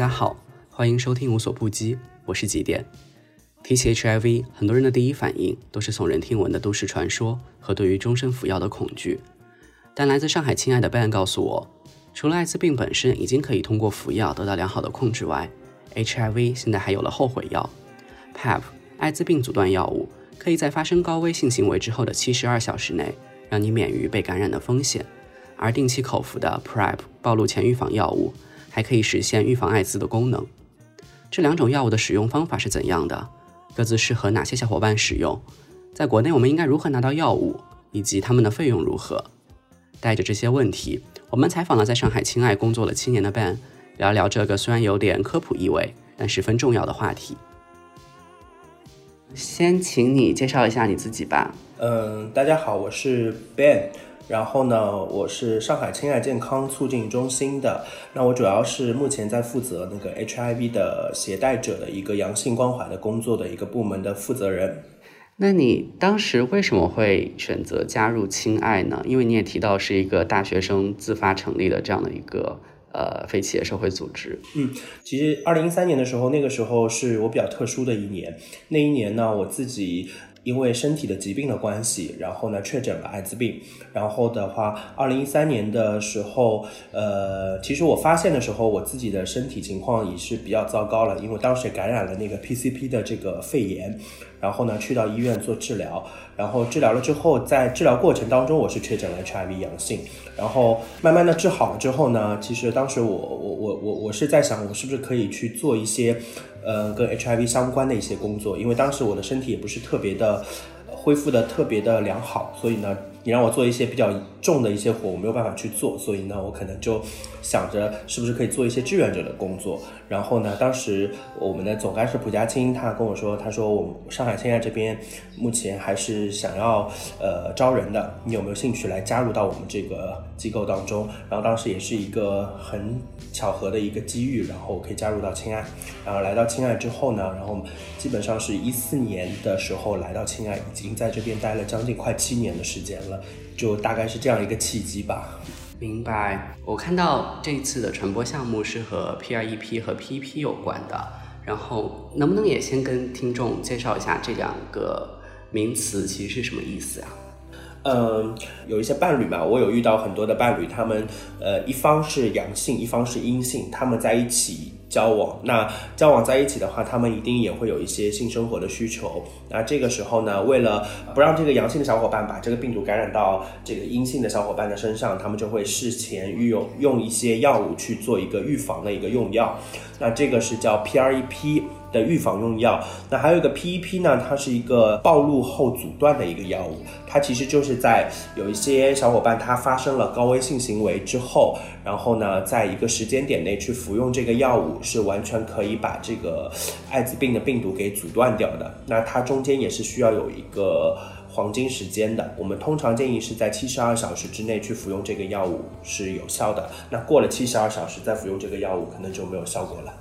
大家好，欢迎收听无所不击，我是几点。提起 HIV，很多人的第一反应都是耸人听闻的都市传说和对于终身服药的恐惧。但来自上海亲爱的 Ben 告诉我，除了艾滋病本身已经可以通过服药得到良好的控制外，HIV 现在还有了后悔药 PAP，艾滋病阻断药物，可以在发生高危性行为之后的七十二小时内，让你免于被感染的风险。而定期口服的 PrEP 暴露前预防药物，还可以实现预防艾滋的功能。这两种药物的使用方法是怎样的？各自适合哪些小伙伴使用？在国内我们应该如何拿到药物？以及他们的费用如何？带着这些问题，我们采访了在上海亲爱工作了七年的 Ben，聊聊这个虽然有点科普意味，但十分重要的话题。先请你介绍一下你自己吧。嗯，大家好，我是 Ben。然后呢，我是上海亲爱健康促进中心的。那我主要是目前在负责那个 HIV 的携带者的一个阳性关怀的工作的一个部门的负责人。那你当时为什么会选择加入亲爱呢？因为你也提到是一个大学生自发成立的这样的一个呃非企业社会组织。嗯，其实二零一三年的时候，那个时候是我比较特殊的一年。那一年呢，我自己。因为身体的疾病的关系，然后呢确诊了艾滋病。然后的话，二零一三年的时候，呃，其实我发现的时候，我自己的身体情况也是比较糟糕了，因为当时感染了那个 PCP 的这个肺炎。然后呢，去到医院做治疗，然后治疗了之后，在治疗过程当中，我是确诊了 HIV 阳性。然后慢慢的治好了之后呢，其实当时我我我我我是在想，我是不是可以去做一些。呃，跟 HIV 相关的一些工作，因为当时我的身体也不是特别的恢复的特别的良好，所以呢。你让我做一些比较重的一些活，我没有办法去做，所以呢，我可能就想着是不是可以做一些志愿者的工作。然后呢，当时我们的总干事蒲家清他跟我说，他说我上海现在这边目前还是想要呃招人的，你有没有兴趣来加入到我们这个机构当中？然后当时也是一个很巧合的一个机遇，然后我可以加入到青爱。然后来到青爱之后呢，然后基本上是一四年的时候来到青爱，已经在这边待了将近快七年的时间了。就大概是这样一个契机吧。明白。我看到这次的传播项目是和 PREP 和 PEP 有关的，然后能不能也先跟听众介绍一下这两个名词其实是什么意思啊？嗯，有一些伴侣嘛，我有遇到很多的伴侣，他们呃一方是阳性，一方是阴性，他们在一起。交往，那交往在一起的话，他们一定也会有一些性生活的需求。那这个时候呢，为了不让这个阳性的小伙伴把这个病毒感染到这个阴性的小伙伴的身上，他们就会事前预用用一些药物去做一个预防的一个用药。那这个是叫 PREP。的预防用药，那还有一个 PEP 呢，它是一个暴露后阻断的一个药物，它其实就是在有一些小伙伴他发生了高危性行为之后，然后呢，在一个时间点内去服用这个药物，是完全可以把这个艾滋病的病毒给阻断掉的。那它中间也是需要有一个黄金时间的，我们通常建议是在七十二小时之内去服用这个药物是有效的。那过了七十二小时再服用这个药物，可能就没有效果了。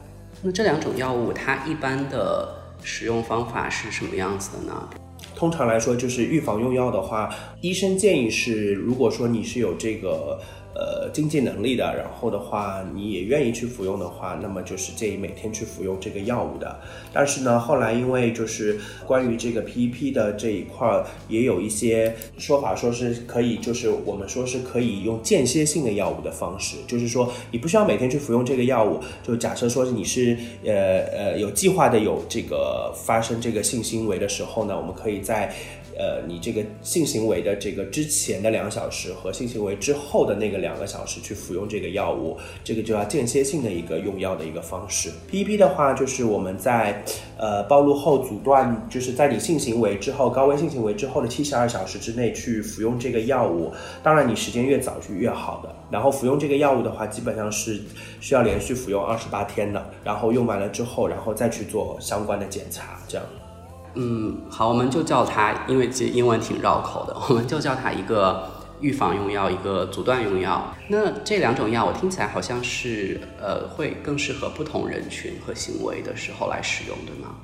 那这两种药物，它一般的使用方法是什么样子的呢？通常来说，就是预防用药的话，医生建议是，如果说你是有这个。呃，经济能力的，然后的话，你也愿意去服用的话，那么就是建议每天去服用这个药物的。但是呢，后来因为就是关于这个 PEP 的这一块儿，也有一些说法，说是可以，就是我们说是可以用间歇性的药物的方式，就是说你不需要每天去服用这个药物，就假设说你是呃呃有计划的有这个发生这个性行为的时候呢，我们可以在。呃，你这个性行为的这个之前的两小时和性行为之后的那个两个小时去服用这个药物，这个就要间歇性的一个用药的一个方式。PEP 的话，就是我们在呃暴露后阻断，就是在你性行为之后高危性行为之后的七十二小时之内去服用这个药物。当然，你时间越早就越好的。然后服用这个药物的话，基本上是需要连续服用二十八天的。然后用完了之后，然后再去做相关的检查，这样。嗯，好，我们就叫它，因为其实英文挺绕口的，我们就叫它一个预防用药，一个阻断用药。那这两种药，我听起来好像是呃，会更适合不同人群和行为的时候来使用，对吗？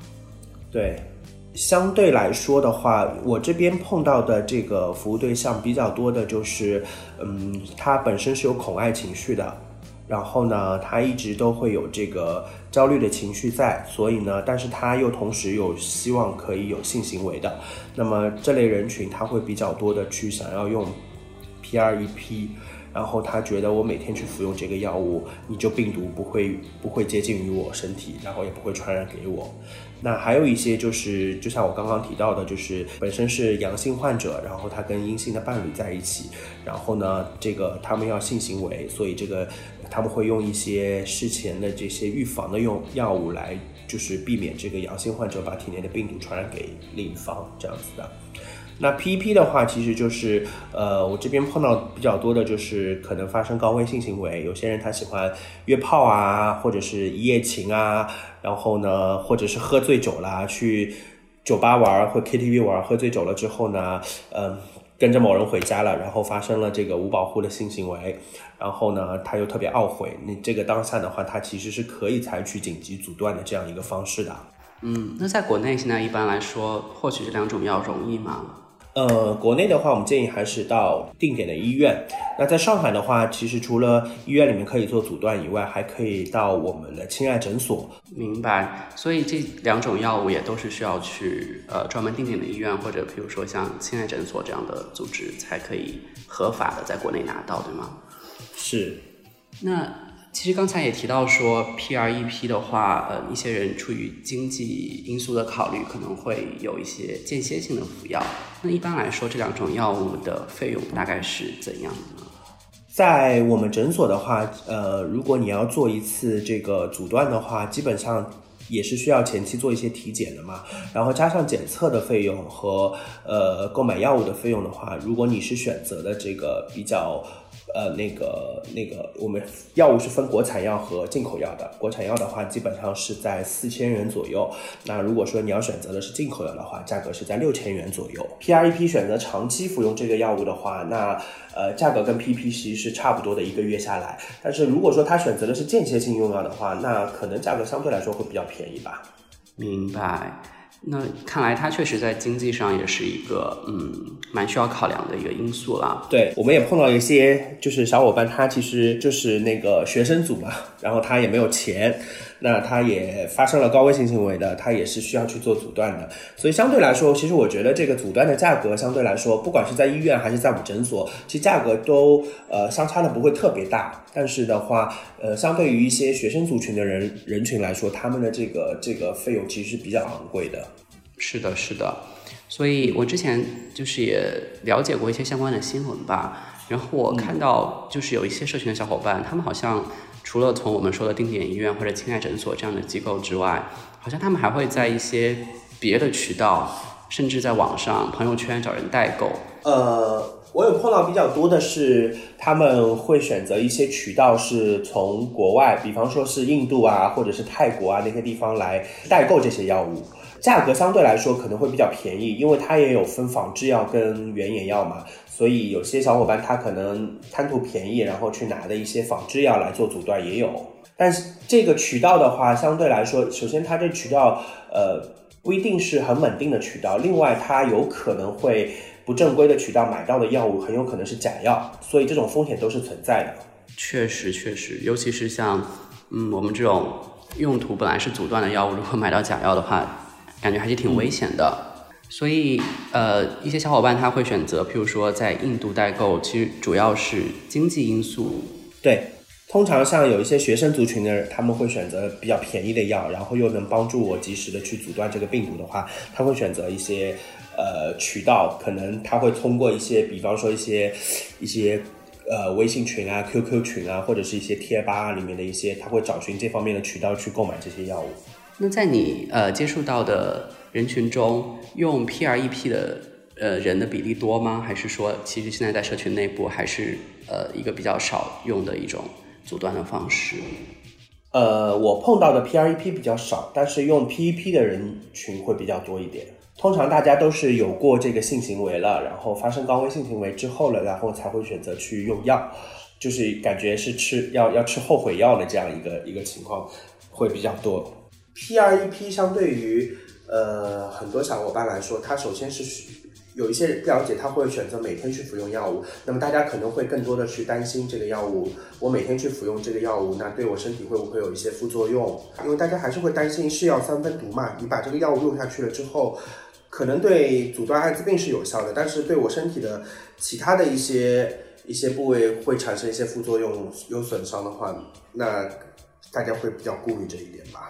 对，相对来说的话，我这边碰到的这个服务对象比较多的就是，嗯，他本身是有恐爱情绪的。然后呢，他一直都会有这个焦虑的情绪在，所以呢，但是他又同时有希望可以有性行为的，那么这类人群他会比较多的去想要用 PREP。然后他觉得我每天去服用这个药物，你就病毒不会不会接近于我身体，然后也不会传染给我。那还有一些就是，就像我刚刚提到的，就是本身是阳性患者，然后他跟阴性的伴侣在一起，然后呢，这个他们要性行为，所以这个他们会用一些事前的这些预防的用药物来，就是避免这个阳性患者把体内的病毒传染给另一方这样子的。那 PEP 的话，其实就是，呃，我这边碰到比较多的就是可能发生高危性行为，有些人他喜欢约炮啊，或者是一夜情啊，然后呢，或者是喝醉酒啦，去酒吧玩或 KTV 玩，喝醉酒了之后呢，嗯，跟着某人回家了，然后发生了这个无保护的性行为，然后呢，他又特别懊悔，那这个当下的话，他其实是可以采取紧急阻断的这样一个方式的。嗯，那在国内现在一般来说，获取这两种药容易吗？呃，国内的话，我们建议还是到定点的医院。那在上海的话，其实除了医院里面可以做阻断以外，还可以到我们的亲爱诊所。明白。所以这两种药物也都是需要去呃专门定点的医院，或者比如说像亲爱诊所这样的组织才可以合法的在国内拿到，对吗？是。那。其实刚才也提到说，PREP 的话，呃，一些人出于经济因素的考虑，可能会有一些间歇性的服药。那一般来说，这两种药物的费用大概是怎样的呢？在我们诊所的话，呃，如果你要做一次这个阻断的话，基本上也是需要前期做一些体检的嘛，然后加上检测的费用和呃购买药物的费用的话，如果你是选择的这个比较。呃，那个那个，我们药物是分国产药和进口药的。国产药的话，基本上是在四千元左右。那如果说你要选择的是进口药的话，价格是在六千元左右。PREP 选择长期服用这个药物的话，那呃，价格跟 PP 其实是差不多的，一个月下来。但是如果说他选择的是间歇性用药的话，那可能价格相对来说会比较便宜吧。明白。那看来他确实在经济上也是一个嗯蛮需要考量的一个因素啦。对，我们也碰到一些就是小伙伴，他其实就是那个学生组嘛，然后他也没有钱。那他也发生了高危性行为的，他也是需要去做阻断的。所以相对来说，其实我觉得这个阻断的价格相对来说，不管是在医院还是在我们诊所，其实价格都呃相差的不会特别大。但是的话，呃，相对于一些学生族群的人人群来说，他们的这个这个费用其实是比较昂贵的。是的，是的。所以我之前就是也了解过一些相关的新闻吧，然后我看到就是有一些社群的小伙伴，他们好像。除了从我们说的定点医院或者亲爱诊所这样的机构之外，好像他们还会在一些别的渠道，甚至在网上朋友圈找人代购。呃，我有碰到比较多的是，他们会选择一些渠道是从国外，比方说是印度啊，或者是泰国啊那些地方来代购这些药物。价格相对来说可能会比较便宜，因为它也有分仿制药跟原研药嘛，所以有些小伙伴他可能贪图便宜，然后去拿的一些仿制药来做阻断也有。但是这个渠道的话，相对来说，首先它这渠道呃不一定是很稳定的渠道，另外它有可能会不正规的渠道买到的药物很有可能是假药，所以这种风险都是存在的。确实，确实，尤其是像嗯我们这种用途本来是阻断的药物，如果买到假药的话。感觉还是挺危险的，所以呃，一些小伙伴他会选择，譬如说在印度代购，其实主要是经济因素。对，通常像有一些学生族群的人，他们会选择比较便宜的药，然后又能帮助我及时的去阻断这个病毒的话，他会选择一些呃渠道，可能他会通过一些，比方说一些一些呃微信群啊、QQ 群啊，或者是一些贴吧里面的一些，他会找寻这方面的渠道去购买这些药物。那在你呃接触到的人群中，用 PREP 的呃人的比例多吗？还是说，其实现在在社群内部还是呃一个比较少用的一种阻断的方式？呃，我碰到的 PREP 比较少，但是用 PEP 的人群会比较多一点。通常大家都是有过这个性行为了，然后发生高危性行为之后了，然后才会选择去用药，就是感觉是吃要要吃后悔药的这样一个一个情况会比较多。PREP 相对于呃很多小伙伴来说，它首先是有一些不了解，他会选择每天去服用药物。那么大家可能会更多的去担心这个药物，我每天去服用这个药物，那对我身体会不会有一些副作用？因为大家还是会担心是药三分毒嘛，你把这个药物用下去了之后，可能对阻断艾滋病是有效的，但是对我身体的其他的一些一些部位会产生一些副作用、有损伤的话，那大家会比较顾虑这一点吧。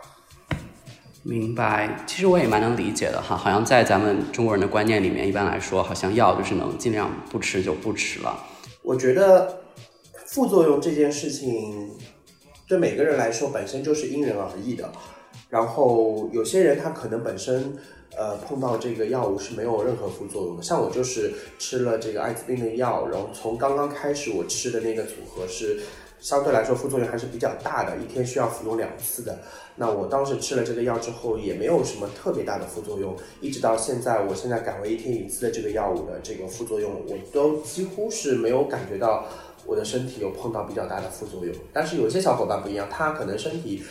明白，其实我也蛮能理解的哈，好像在咱们中国人的观念里面，一般来说，好像药就是能尽量不吃就不吃了。我觉得副作用这件事情对每个人来说本身就是因人而异的。然后有些人他可能本身呃碰到这个药物是没有任何副作用的，像我就是吃了这个艾滋病的药，然后从刚刚开始我吃的那个组合是。相对来说，副作用还是比较大的，一天需要服用两次的。那我当时吃了这个药之后，也没有什么特别大的副作用，一直到现在，我现在改为一天一次的这个药物的这个副作用，我都几乎是没有感觉到我的身体有碰到比较大的副作用。但是有些小伙伴不一样，他可能身体，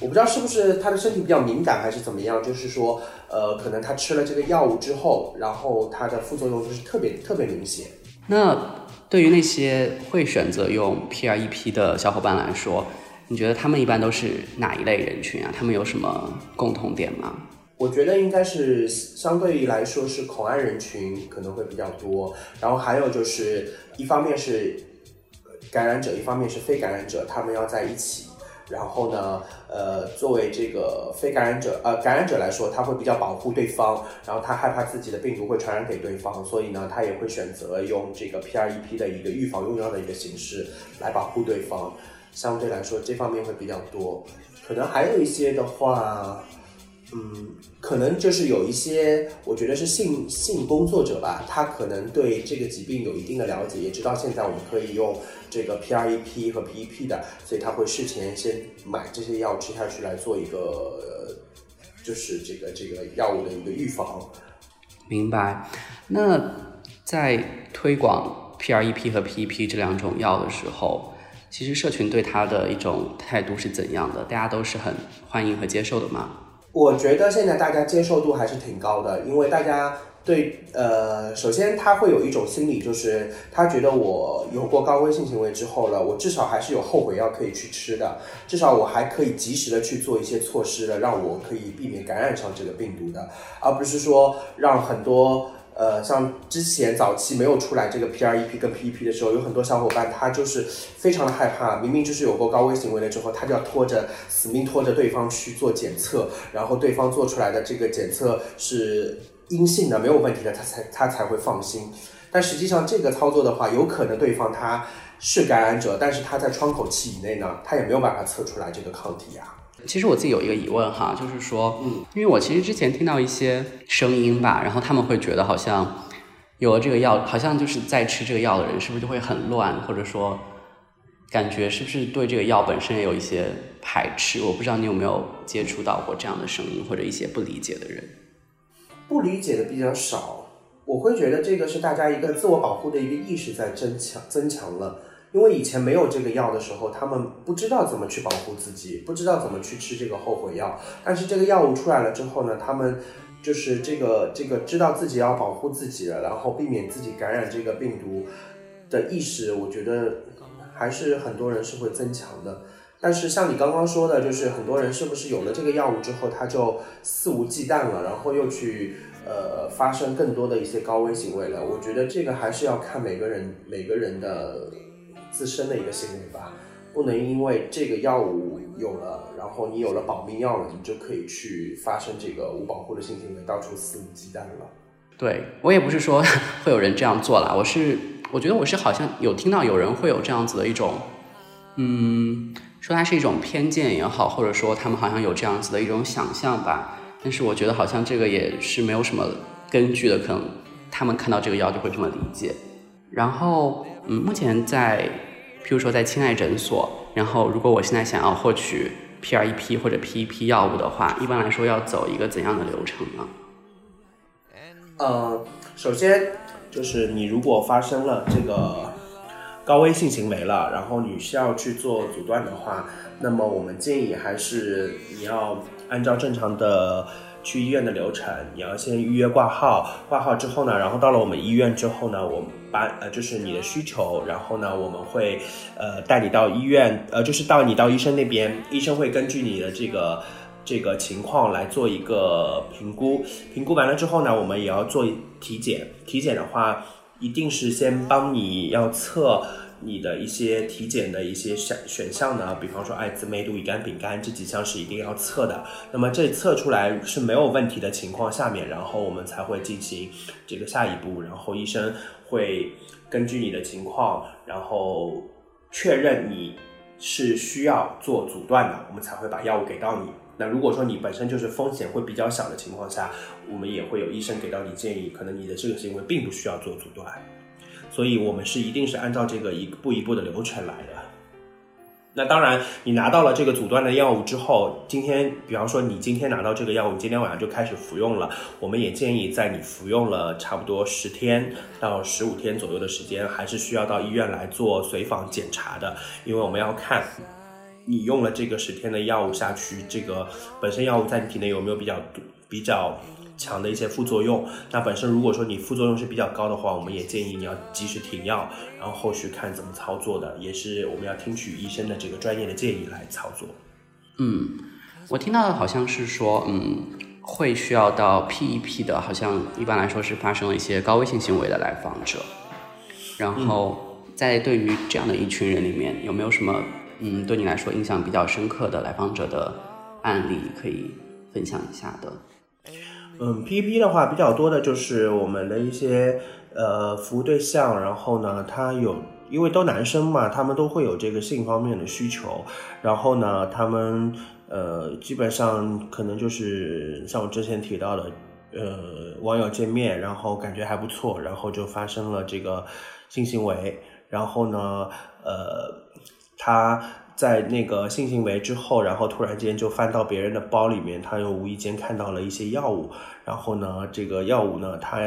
我不知道是不是他的身体比较敏感还是怎么样，就是说，呃，可能他吃了这个药物之后，然后他的副作用就是特别特别明显。那。对于那些会选择用 PREP 的小伙伴来说，你觉得他们一般都是哪一类人群啊？他们有什么共同点吗？我觉得应该是相对于来说是口岸人群可能会比较多，然后还有就是一方面是感染者，一方面是非感染者，他们要在一起。然后呢，呃，作为这个非感染者，呃，感染者来说，他会比较保护对方，然后他害怕自己的病毒会传染给对方，所以呢，他也会选择用这个 PREP 的一个预防用药的一个形式来保护对方。相对来说，这方面会比较多。可能还有一些的话。嗯，可能就是有一些，我觉得是性性工作者吧，他可能对这个疾病有一定的了解，也知道现在我们可以用这个 PREP 和 PEP 的，所以他会事前先买这些药吃下去来做一个，就是这个这个药物的一个预防。明白。那在推广 PREP 和 PEP 这两种药的时候，其实社群对它的一种态度是怎样的？大家都是很欢迎和接受的吗？我觉得现在大家接受度还是挺高的，因为大家对呃，首先他会有一种心理，就是他觉得我有过高危性行为之后了，我至少还是有后悔药可以去吃的，至少我还可以及时的去做一些措施的，让我可以避免感染上这个病毒的，而不是说让很多。呃，像之前早期没有出来这个 PREP 跟 PEP 的时候，有很多小伙伴他就是非常的害怕，明明就是有过高危行为了之后，他就要拖着死命拖着对方去做检测，然后对方做出来的这个检测是阴性的，没有问题的，他才他才会放心。但实际上这个操作的话，有可能对方他是感染者，但是他在窗口期以内呢，他也没有办法测出来这个抗体啊。其实我自己有一个疑问哈，就是说，嗯，因为我其实之前听到一些声音吧，然后他们会觉得好像有了这个药，好像就是在吃这个药的人是不是就会很乱，或者说感觉是不是对这个药本身也有一些排斥？我不知道你有没有接触到过这样的声音或者一些不理解的人。不理解的比较少，我会觉得这个是大家一个自我保护的一个意识在增强增强了。因为以前没有这个药的时候，他们不知道怎么去保护自己，不知道怎么去吃这个后悔药。但是这个药物出来了之后呢，他们就是这个这个知道自己要保护自己了，然后避免自己感染这个病毒的意识，我觉得还是很多人是会增强的。但是像你刚刚说的，就是很多人是不是有了这个药物之后，他就肆无忌惮了，然后又去呃发生更多的一些高危行为了？我觉得这个还是要看每个人每个人的。自身的一个行为吧，不能因为这个药物有了，然后你有了保命药了，你就可以去发生这个无保护的性行为，到处肆无忌惮了。对我也不是说 会有人这样做了，我是我觉得我是好像有听到有人会有这样子的一种，嗯，说它是一种偏见也好，或者说他们好像有这样子的一种想象吧。但是我觉得好像这个也是没有什么根据的，可能他们看到这个药就会这么理解。然后，嗯，目前在，譬如说在亲爱诊所，然后如果我现在想要获取 PREP 或者 PEP 药物的话，一般来说要走一个怎样的流程呢？呃，首先就是你如果发生了这个高危性行为了，然后你需要去做阻断的话，那么我们建议还是你要按照正常的去医院的流程，你要先预约挂号，挂号之后呢，然后到了我们医院之后呢，我们把呃就是你的需求，然后呢我们会呃带你到医院，呃就是到你到医生那边，医生会根据你的这个这个情况来做一个评估，评估完了之后呢，我们也要做体检，体检的话一定是先帮你要测。你的一些体检的一些选选项呢，比方说艾滋、梅毒、乙肝、丙肝这几项是一定要测的。那么这测出来是没有问题的情况下面，然后我们才会进行这个下一步，然后医生会根据你的情况，然后确认你是需要做阻断的，我们才会把药物给到你。那如果说你本身就是风险会比较小的情况下，我们也会有医生给到你建议，可能你的这个行为并不需要做阻断。所以，我们是一定是按照这个一步一步的流程来的。那当然，你拿到了这个阻断的药物之后，今天，比方说你今天拿到这个药物，今天晚上就开始服用了。我们也建议在你服用了差不多十天到十五天左右的时间，还是需要到医院来做随访检查的，因为我们要看你用了这个十天的药物下去，这个本身药物在你体内有没有比较比较。强的一些副作用，那本身如果说你副作用是比较高的话，我们也建议你要及时停药，然后后续看怎么操作的，也是我们要听取医生的这个专业的建议来操作。嗯，我听到的好像是说，嗯，会需要到 PEP 的，好像一般来说是发生了一些高危性行为的来访者。然后在对于这样的一群人里面，有没有什么嗯对你来说印象比较深刻的来访者的案例可以分享一下的？嗯，PEP 的话比较多的就是我们的一些呃服务对象，然后呢，他有因为都男生嘛，他们都会有这个性方面的需求，然后呢，他们呃基本上可能就是像我之前提到的，呃网友见面，然后感觉还不错，然后就发生了这个性行为，然后呢，呃他。在那个性行为之后，然后突然间就翻到别人的包里面，他又无意间看到了一些药物，然后呢，这个药物呢，他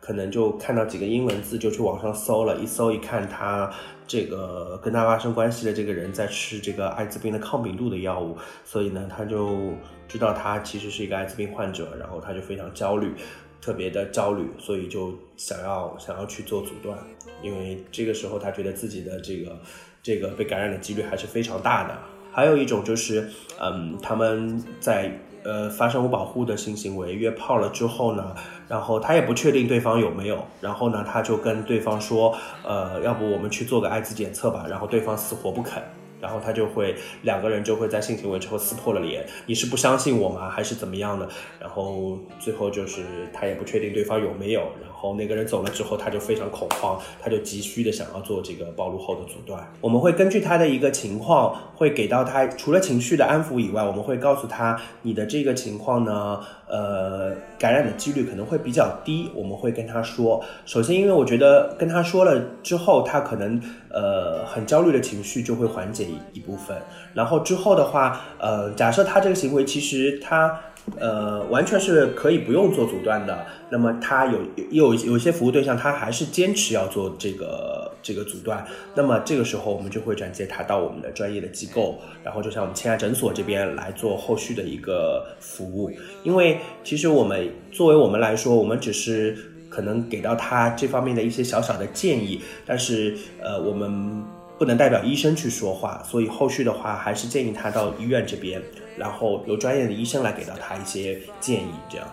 可能就看到几个英文字，就去网上搜了一搜，一看他这个跟他发生关系的这个人在吃这个艾滋病的抗病毒的药物，所以呢，他就知道他其实是一个艾滋病患者，然后他就非常焦虑，特别的焦虑，所以就想要想要去做阻断，因为这个时候他觉得自己的这个。这个被感染的几率还是非常大的。还有一种就是，嗯，他们在呃发生无保护的性行为、约炮了之后呢，然后他也不确定对方有没有，然后呢，他就跟对方说，呃，要不我们去做个艾滋检测吧，然后对方死活不肯。然后他就会两个人就会在性行为之后撕破了脸，你是不相信我吗？还是怎么样的？然后最后就是他也不确定对方有没有。然后那个人走了之后，他就非常恐慌，他就急需的想要做这个暴露后的阻断。我们会根据他的一个情况，会给到他除了情绪的安抚以外，我们会告诉他你的这个情况呢，呃，感染的几率可能会比较低。我们会跟他说，首先因为我觉得跟他说了之后，他可能呃很焦虑的情绪就会缓解。一部分，然后之后的话，呃，假设他这个行为其实他，呃，完全是可以不用做阻断的，那么他有有有些服务对象，他还是坚持要做这个这个阻断，那么这个时候我们就会转接他到我们的专业的机构，然后就像我们千爱诊所这边来做后续的一个服务，因为其实我们作为我们来说，我们只是可能给到他这方面的一些小小的建议，但是呃，我们。不能代表医生去说话，所以后续的话还是建议他到医院这边，然后由专业的医生来给到他一些建议。这样，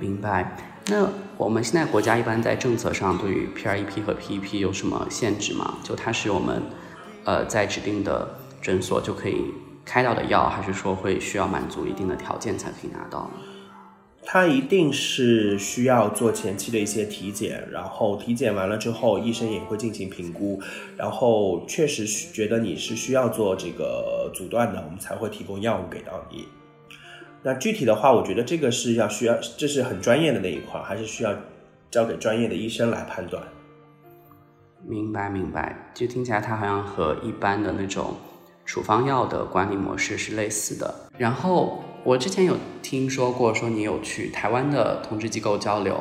明白。那我们现在国家一般在政策上对于 PREP 和 PEP 有什么限制吗？就它是我们呃在指定的诊所就可以开到的药，还是说会需要满足一定的条件才可以拿到呢？他一定是需要做前期的一些体检，然后体检完了之后，医生也会进行评估，然后确实觉得你是需要做这个阻断的，我们才会提供药物给到你。那具体的话，我觉得这个是要需要，这是很专业的那一块，还是需要交给专业的医生来判断。明白明白，就听起来它好像和一般的那种处方药的管理模式是类似的，然后。我之前有听说过，说你有去台湾的同志机构交流，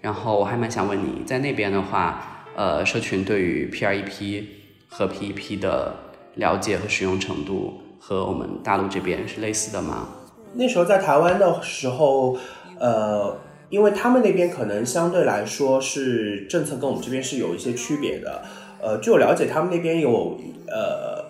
然后我还蛮想问你在那边的话，呃，社群对于 PREP 和 PEP 的了解和使用程度和我们大陆这边是类似的吗？那时候在台湾的时候，呃，因为他们那边可能相对来说是政策跟我们这边是有一些区别的。呃，据我了解，他们那边有呃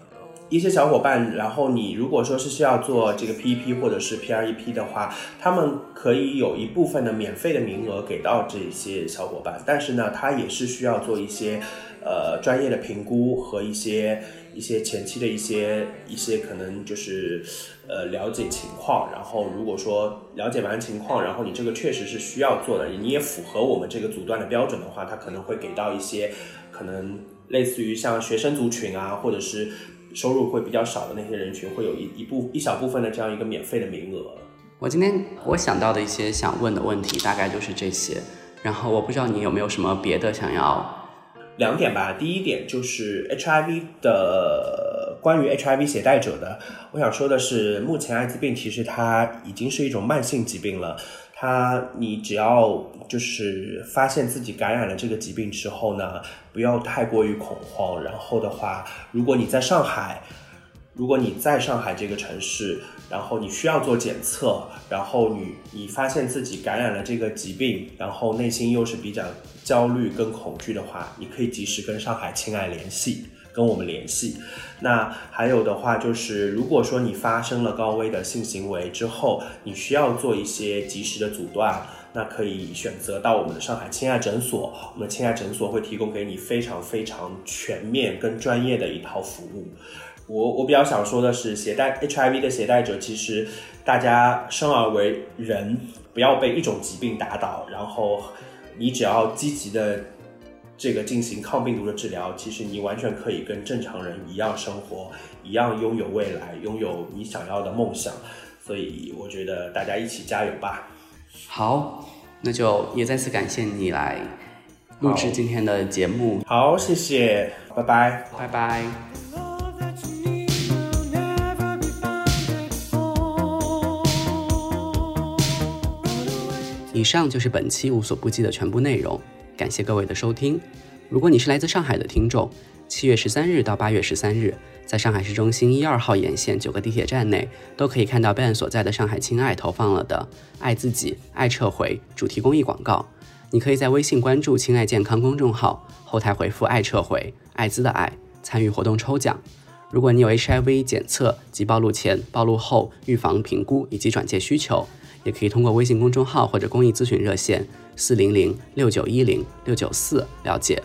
一些小伙伴，然后你如果说是需要做这个 PEP 或者是 PREP 的话，他们可以有一部分的免费的名额给到这些小伙伴，但是呢，他也是需要做一些呃专业的评估和一些一些前期的一些一些可能就是呃了解情况，然后如果说了解完情况，然后你这个确实是需要做的，你也符合我们这个阻断的标准的话，他可能会给到一些可能。类似于像学生族群啊，或者是收入会比较少的那些人群，会有一一部一小部分的这样一个免费的名额。我今天我想到的一些想问的问题，大概就是这些。然后我不知道你有没有什么别的想要。两点吧，第一点就是 HIV 的关于 HIV 携带者的，我想说的是，目前艾滋病其实它已经是一种慢性疾病了。它，你只要就是发现自己感染了这个疾病之后呢，不要太过于恐慌。然后的话，如果你在上海，如果你在上海这个城市，然后你需要做检测，然后你你发现自己感染了这个疾病，然后内心又是比较焦虑跟恐惧的话，你可以及时跟上海亲爱联系。跟我们联系。那还有的话就是，如果说你发生了高危的性行为之后，你需要做一些及时的阻断，那可以选择到我们的上海亲爱诊所。我们亲爱诊所会提供给你非常非常全面跟专业的一套服务。我我比较想说的是，携带 HIV 的携带者，其实大家生而为人，不要被一种疾病打倒，然后你只要积极的。这个进行抗病毒的治疗，其实你完全可以跟正常人一样生活，一样拥有未来，拥有你想要的梦想。所以我觉得大家一起加油吧。好，那就也再次感谢你来录制今天的节目。好，谢谢，拜拜，拜拜。以上就是本期无所不记的全部内容。感谢各位的收听。如果你是来自上海的听众，七月十三日到八月十三日，在上海市中心一二号沿线九个地铁站内，都可以看到 Ben 所在的上海亲爱投放了的“爱自己，爱撤回”主题公益广告。你可以在微信关注“亲爱健康”公众号，后台回复“爱撤回”，艾滋的爱，参与活动抽奖。如果你有 HIV 检测及暴露前、暴露后预防评估以及转介需求，也可以通过微信公众号或者公益咨询热线。四零零六九一零六九四了解。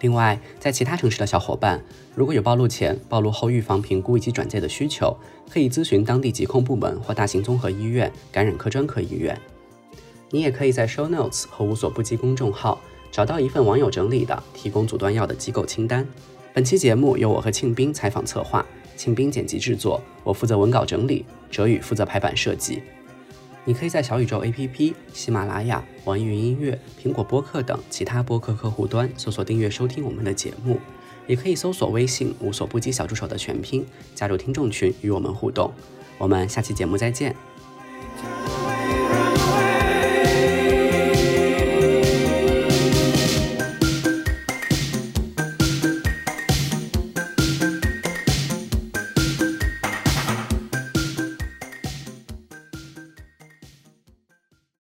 另外，在其他城市的小伙伴，如果有暴露前、暴露后预防评估以及转介的需求，可以咨询当地疾控部门或大型综合医院感染科专科医院。你也可以在 Show Notes 和无所不及公众号找到一份网友整理的提供阻断药的机构清单。本期节目由我和庆斌采访策划，庆斌剪辑制作，我负责文稿整理，哲宇负责排版设计。你可以在小宇宙 APP、喜马拉雅、网易云音乐、苹果播客等其他播客客户端搜索订阅收听我们的节目，也可以搜索微信“无所不击小助手”的全拼，加入听众群与我们互动。我们下期节目再见。